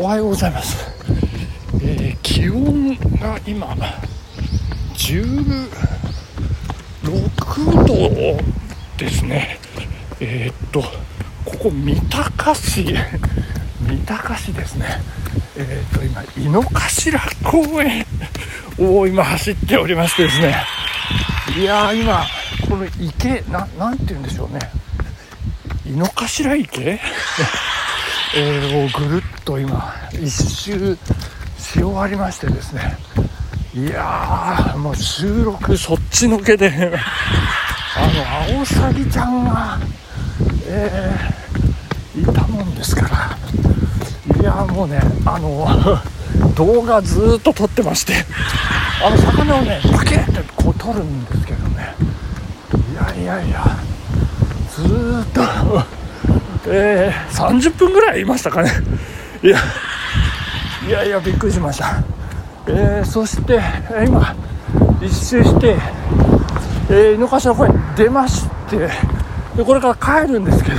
おはようございます、えー、気温が今16度ですね。えー、っとここ三鷹市三鷹市ですね。えー、っと今井の頭公園を今走っておりましてですね。いやー今この池ななんて言うんでしょうね。井の頭池？えー、をぐるっと今一周し終わりましてですね。いやもう収録。そっちのけで。あのアオサギちゃんが、えー、いたもんですから。いやもうねあの動画ずっと撮ってまして。あの魚をねパキッてこう撮るんですけどね。いやいやいやずっとえー、30分ぐらいいましたかね。いやいやいやびっくりしました、えー、そして今一周して、えー、井の頭公園出ましてでこれから帰るんですけど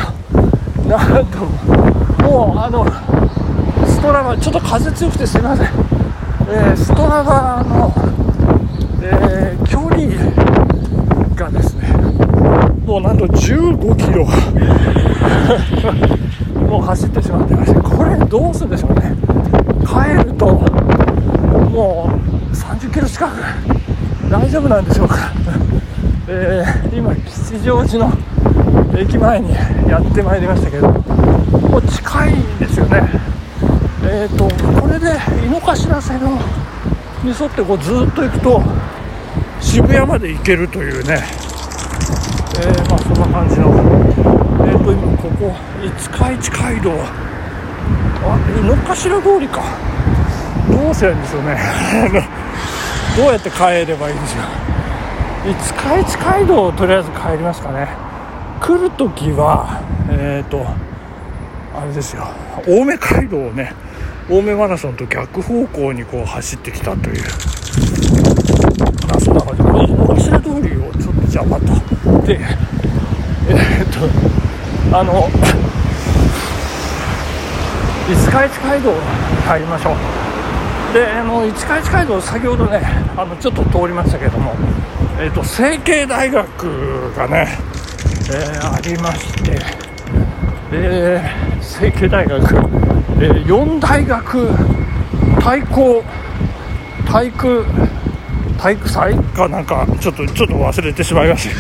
なんともうあのストラバちょっと風強くてすいません、えー、ストラバの、えー、距離もうなんと15キロ。もう走ってしまってましてこれどうするんでしょうね。帰るともう30キロ近く。大丈夫なんでしょうか。えー、今吉祥寺の駅前にやってまいりましたけどもう近いんですよね。えっ、ー、とこれで井の頭線に沿ってこうずっと行くと渋谷まで行けるというね。えー、まあそんな感じの。えっ、ー、と今ここ五日市街道。あ井の頭通りか。どうすればいいんですよね。どうやって帰ればいいんですよ五日市街道をとりあえず帰りますかね。来る時はえっ、ー、とあれですよ。青梅街道をね青梅マラソンと逆方向にこう走ってきたという。まあそんな感じ。で井の頭通りをちょっと邪魔とでえー、っとあの五日市街道入りましょう。であの五日市街道先ほどねあのちょっと通りましたけどもえー、っと成蹊大学がね、えー、ありましてで成蹊大学、えー、4大学対抗体育体育祭かなんかちょっとちょっと忘れてしまいました。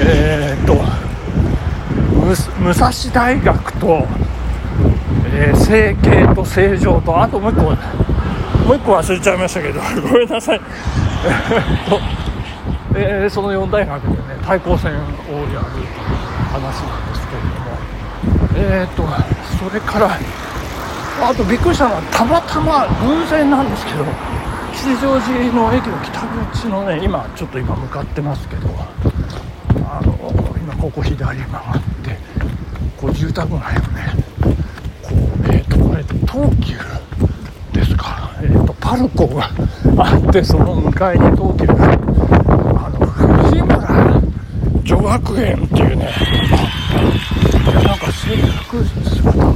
えー、っと武蔵大学と、えー、成蹊と成城とあともう一個もう一個忘れちゃいましたけど ごめんなさい。えー、その4大学でね対抗戦をやる話なんですけれども。えー、っとそれからあとびっくりしたのはたまたま偶然なんですけど吉祥寺の駅の北口のね今ちょっと今向かってますけどあの今ここ左曲がってこう住宅街をねこうえっ、ー、とこれ東急ですか。え、ー、とパルコがあってその向かいに東急があの藤村女学園っていうねいやなんか制服姿の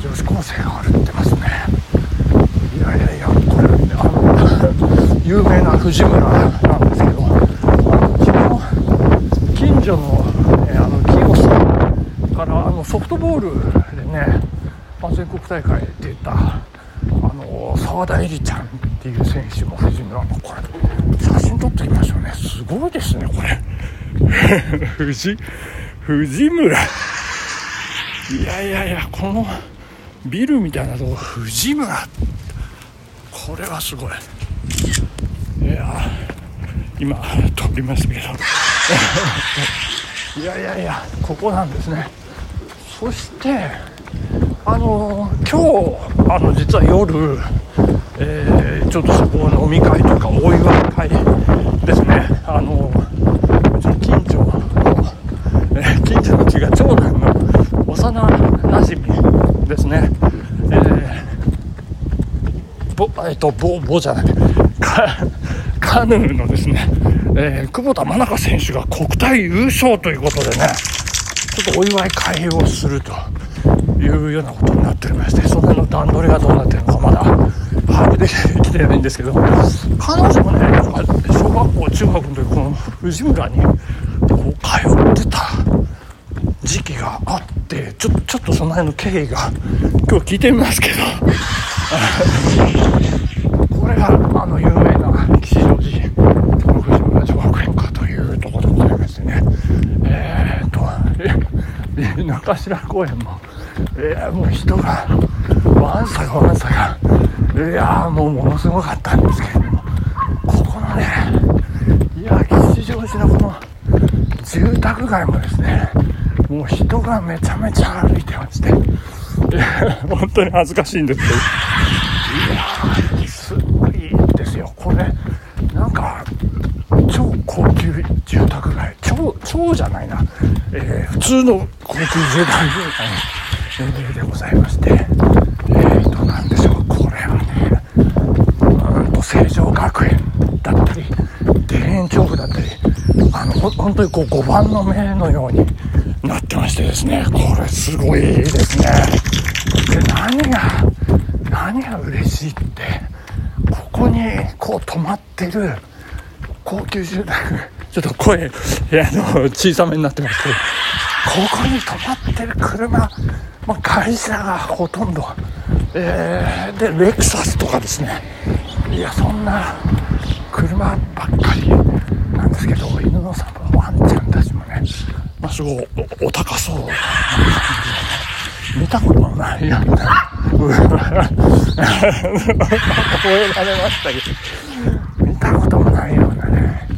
女子高生が歩ってますね。いやいや。有名な藤村なんですけどうちの近所の,、えあの清さんからあのソフトボールでね、まあ、全国大会出たあの澤田絵里ちゃんっていう選手も藤村のこれ写真撮っておきましょうね。すごいですねこれ。藤 藤村。いやいやいやこのビルみたいなとこ藤村。これはすごい。今通りましたけど。いやいやいやここなんですね。そしてあの今日あの実は夜、えー、ちょっとそこ飲み会とかお祝い会ですね。あのうちの近所の、えー、近所の地が長男の幼なじみですね。えー、ぼえっ、ー、とぼぼじゃない。カヌーのですね、えー、久保田真中選手が国体優勝ということでね、ちょっとお祝い会をするというようなことになっておりましてその辺の段取りがどうなってるのかまだ把握できてないんですけど彼女もねなんか小学校中学の時この藤村にこう通ってた時期があってちょちょっとその辺の経緯が今日聞いてみますけど これがあの有名な吉祥寺の藤村女学園科というところでございましてねえー、っと中頭公園も、えー、もう人がわんさがわんさがいやもうものすごかったんですけれども。ここのねいや吉祥寺のこの住宅街もですねもう人がめちゃめちゃ歩いてまして。本当に恥ずかしいんですけど。いやすごいですよこれなんか超高級住宅街超超じゃないな、えー、普通の高級住宅街でございまして。えーと何でしょう。これはねうんと成城学園だったり田園調布だったりあの本当にこう5番の目のようになってましてですね。これすごいですね。で何が何が嬉しいってここにこう止まってる高級住宅ちょっと声部屋の小さめになってますけど。ここに止まってる車、まあ、会社がほとんど、えー、でレクサスとかですね。いやそんな車ばっかり。なんですけど犬のさんワンちゃんたちもね、まあ、すごいお高そうな感じで、見たことないような。吠えられましたけど見たこともないようなね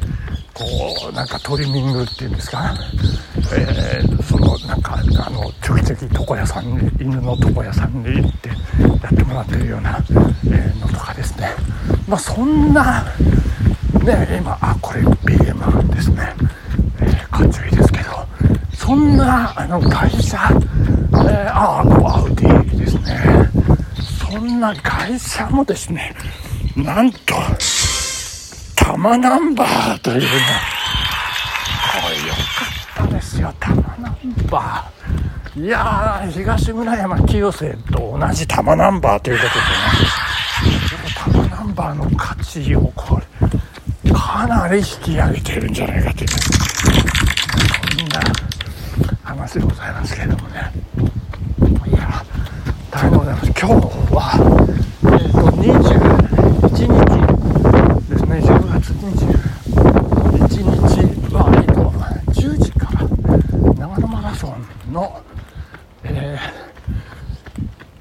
こうなんかトリミングっていうんですか、えー、そのなんかあのちょきちょき床屋さんに犬の床屋さんに行ってやってもらってるような、えー、のとかですね。まあそんなね今あこれ BM ですね、えー、かっちょいいですけど。そんなあの会社、えー、ああのアウディですね。そんな会社もですねなんとタマナンバーというねこれよかったですよタマナンバー。いやー東村山清瀬と同じタマナンバーということでね。タマナンバーの価値をこれかなり引き上げてるんじゃないかという。そんな話でございますけれどもね。いや大変でございます。今日はえっ、ー、と21日月21日は、えっと、10時から長野マラソンの、え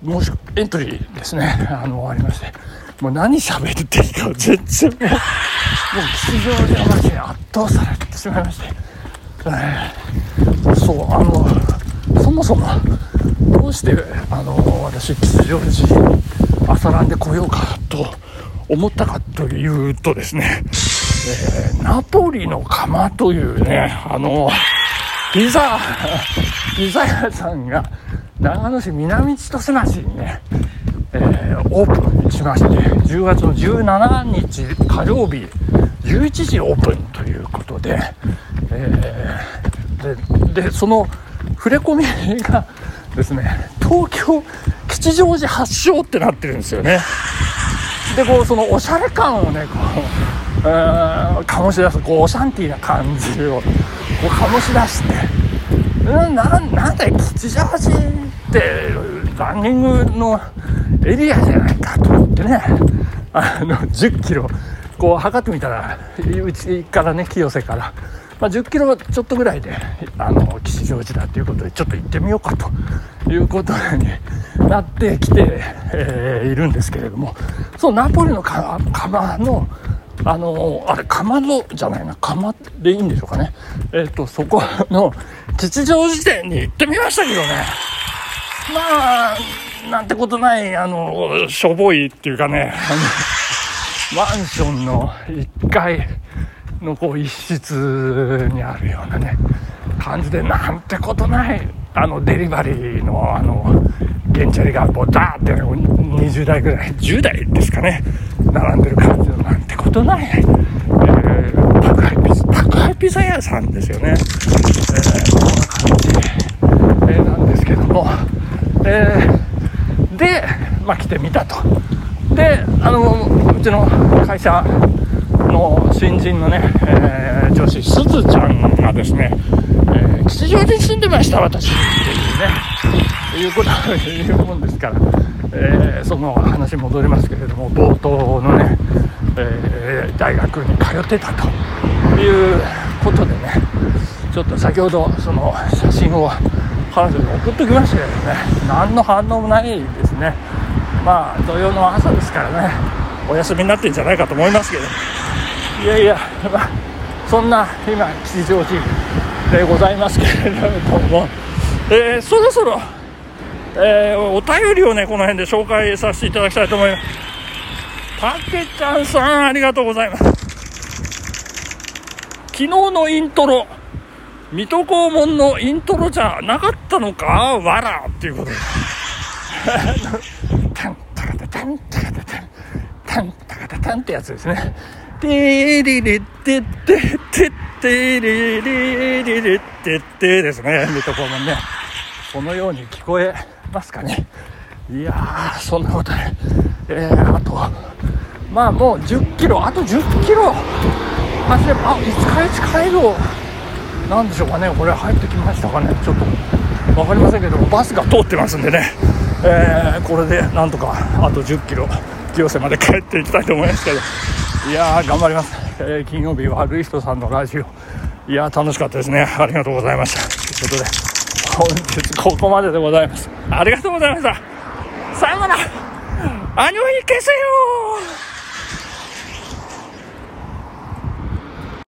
ー、申しエントリーですね。あの終わりまして。もう何喋っていいか全然。もうもう吉祥寺の街に圧倒されてしまいまして、えー、そうあのそもそもどうしてあの私吉祥寺朝ランで来ようかと思ったかというとですね、えー、ナポリの窯というね、あの、ピザ、ピザ屋さんが長野市南千歳町にね、えー、オープンしまして、10月の17日火曜日、11時オープンということで、えー、で、で、その触れ込みがですね、東京吉祥寺発祥ってなってるんですよね。でこうそのおしゃれ感をねこう、醸し出すこうオシャンティーな感じをこう醸し出してななんだよ吉祥寺ってランニングのエリアじゃないかと思ってね。あの10キロこう測ってみたらうちからね清瀬から。まあ、10キロちょっとぐらいであの吉祥寺だということでちょっと行ってみようかということになってきて、えー、いるんですけれども。そうナポリの窯のあのあれかまどじゃないな。窯でいいんでしょうかね。えっ、ー、とそこの吉祥寺店に行ってみましたけどね。まあなんてことないあのしょぼいっていうかね。あのマンションの1階のこう一室にあるようなね感じでなんてことないあのデリバリーのあの原チャリがボターって20台ぐらい10台ですかね並んでる感じのなんてことない、えー、宅配ピザ宅配ピザ屋さんですよね、えー、こんな感じなんでえー、で、まあ、来てみたと。であのうちの会社の新人のね、えー、女子すずちゃんがですね、吉祥寺に住んでました私。っていうねいうことを言うもんですから、えー、その話戻りますけれども冒頭のね、えー、大学に通ってたということでねちょっと先ほどその写真を彼女に送っときましたけどね何の反応もないですね。まあ土曜の朝ですからねお休みになってんじゃないかと思いますけど。いやいや、まあ、そんな今吉祥寺でございますけれども、えー、そろそろ、えー、お便りをねこの辺で紹介させていただきたいと思います。たけちゃんさんありがとうございます。昨日のイントロ水戸黄門のイントロじゃなかったのか？わらっていうことで。タンタカタタンタカタタンタンタカタタンってやつですね。テリリテテテテリリリリテテですね水戸黄門ねこのように聞こえますかねいやーそんなことねえー、あとまあもう10キロあと10キロ走ればあ五日市街道なんでしょうかねこれ入ってきましたかねちょっと分かりませんけどバスが通ってますんでね、えー、これでなんとかあと1 0キロ清瀬まで帰っていきたいと思いますけどいやー頑張ります、えー、金曜日悪い人さんのラジオ。いやー楽しかったですね。ありがとうございました。ということで本日ここまででございます。ありがとうございました。さようなら。アニョイ消せよ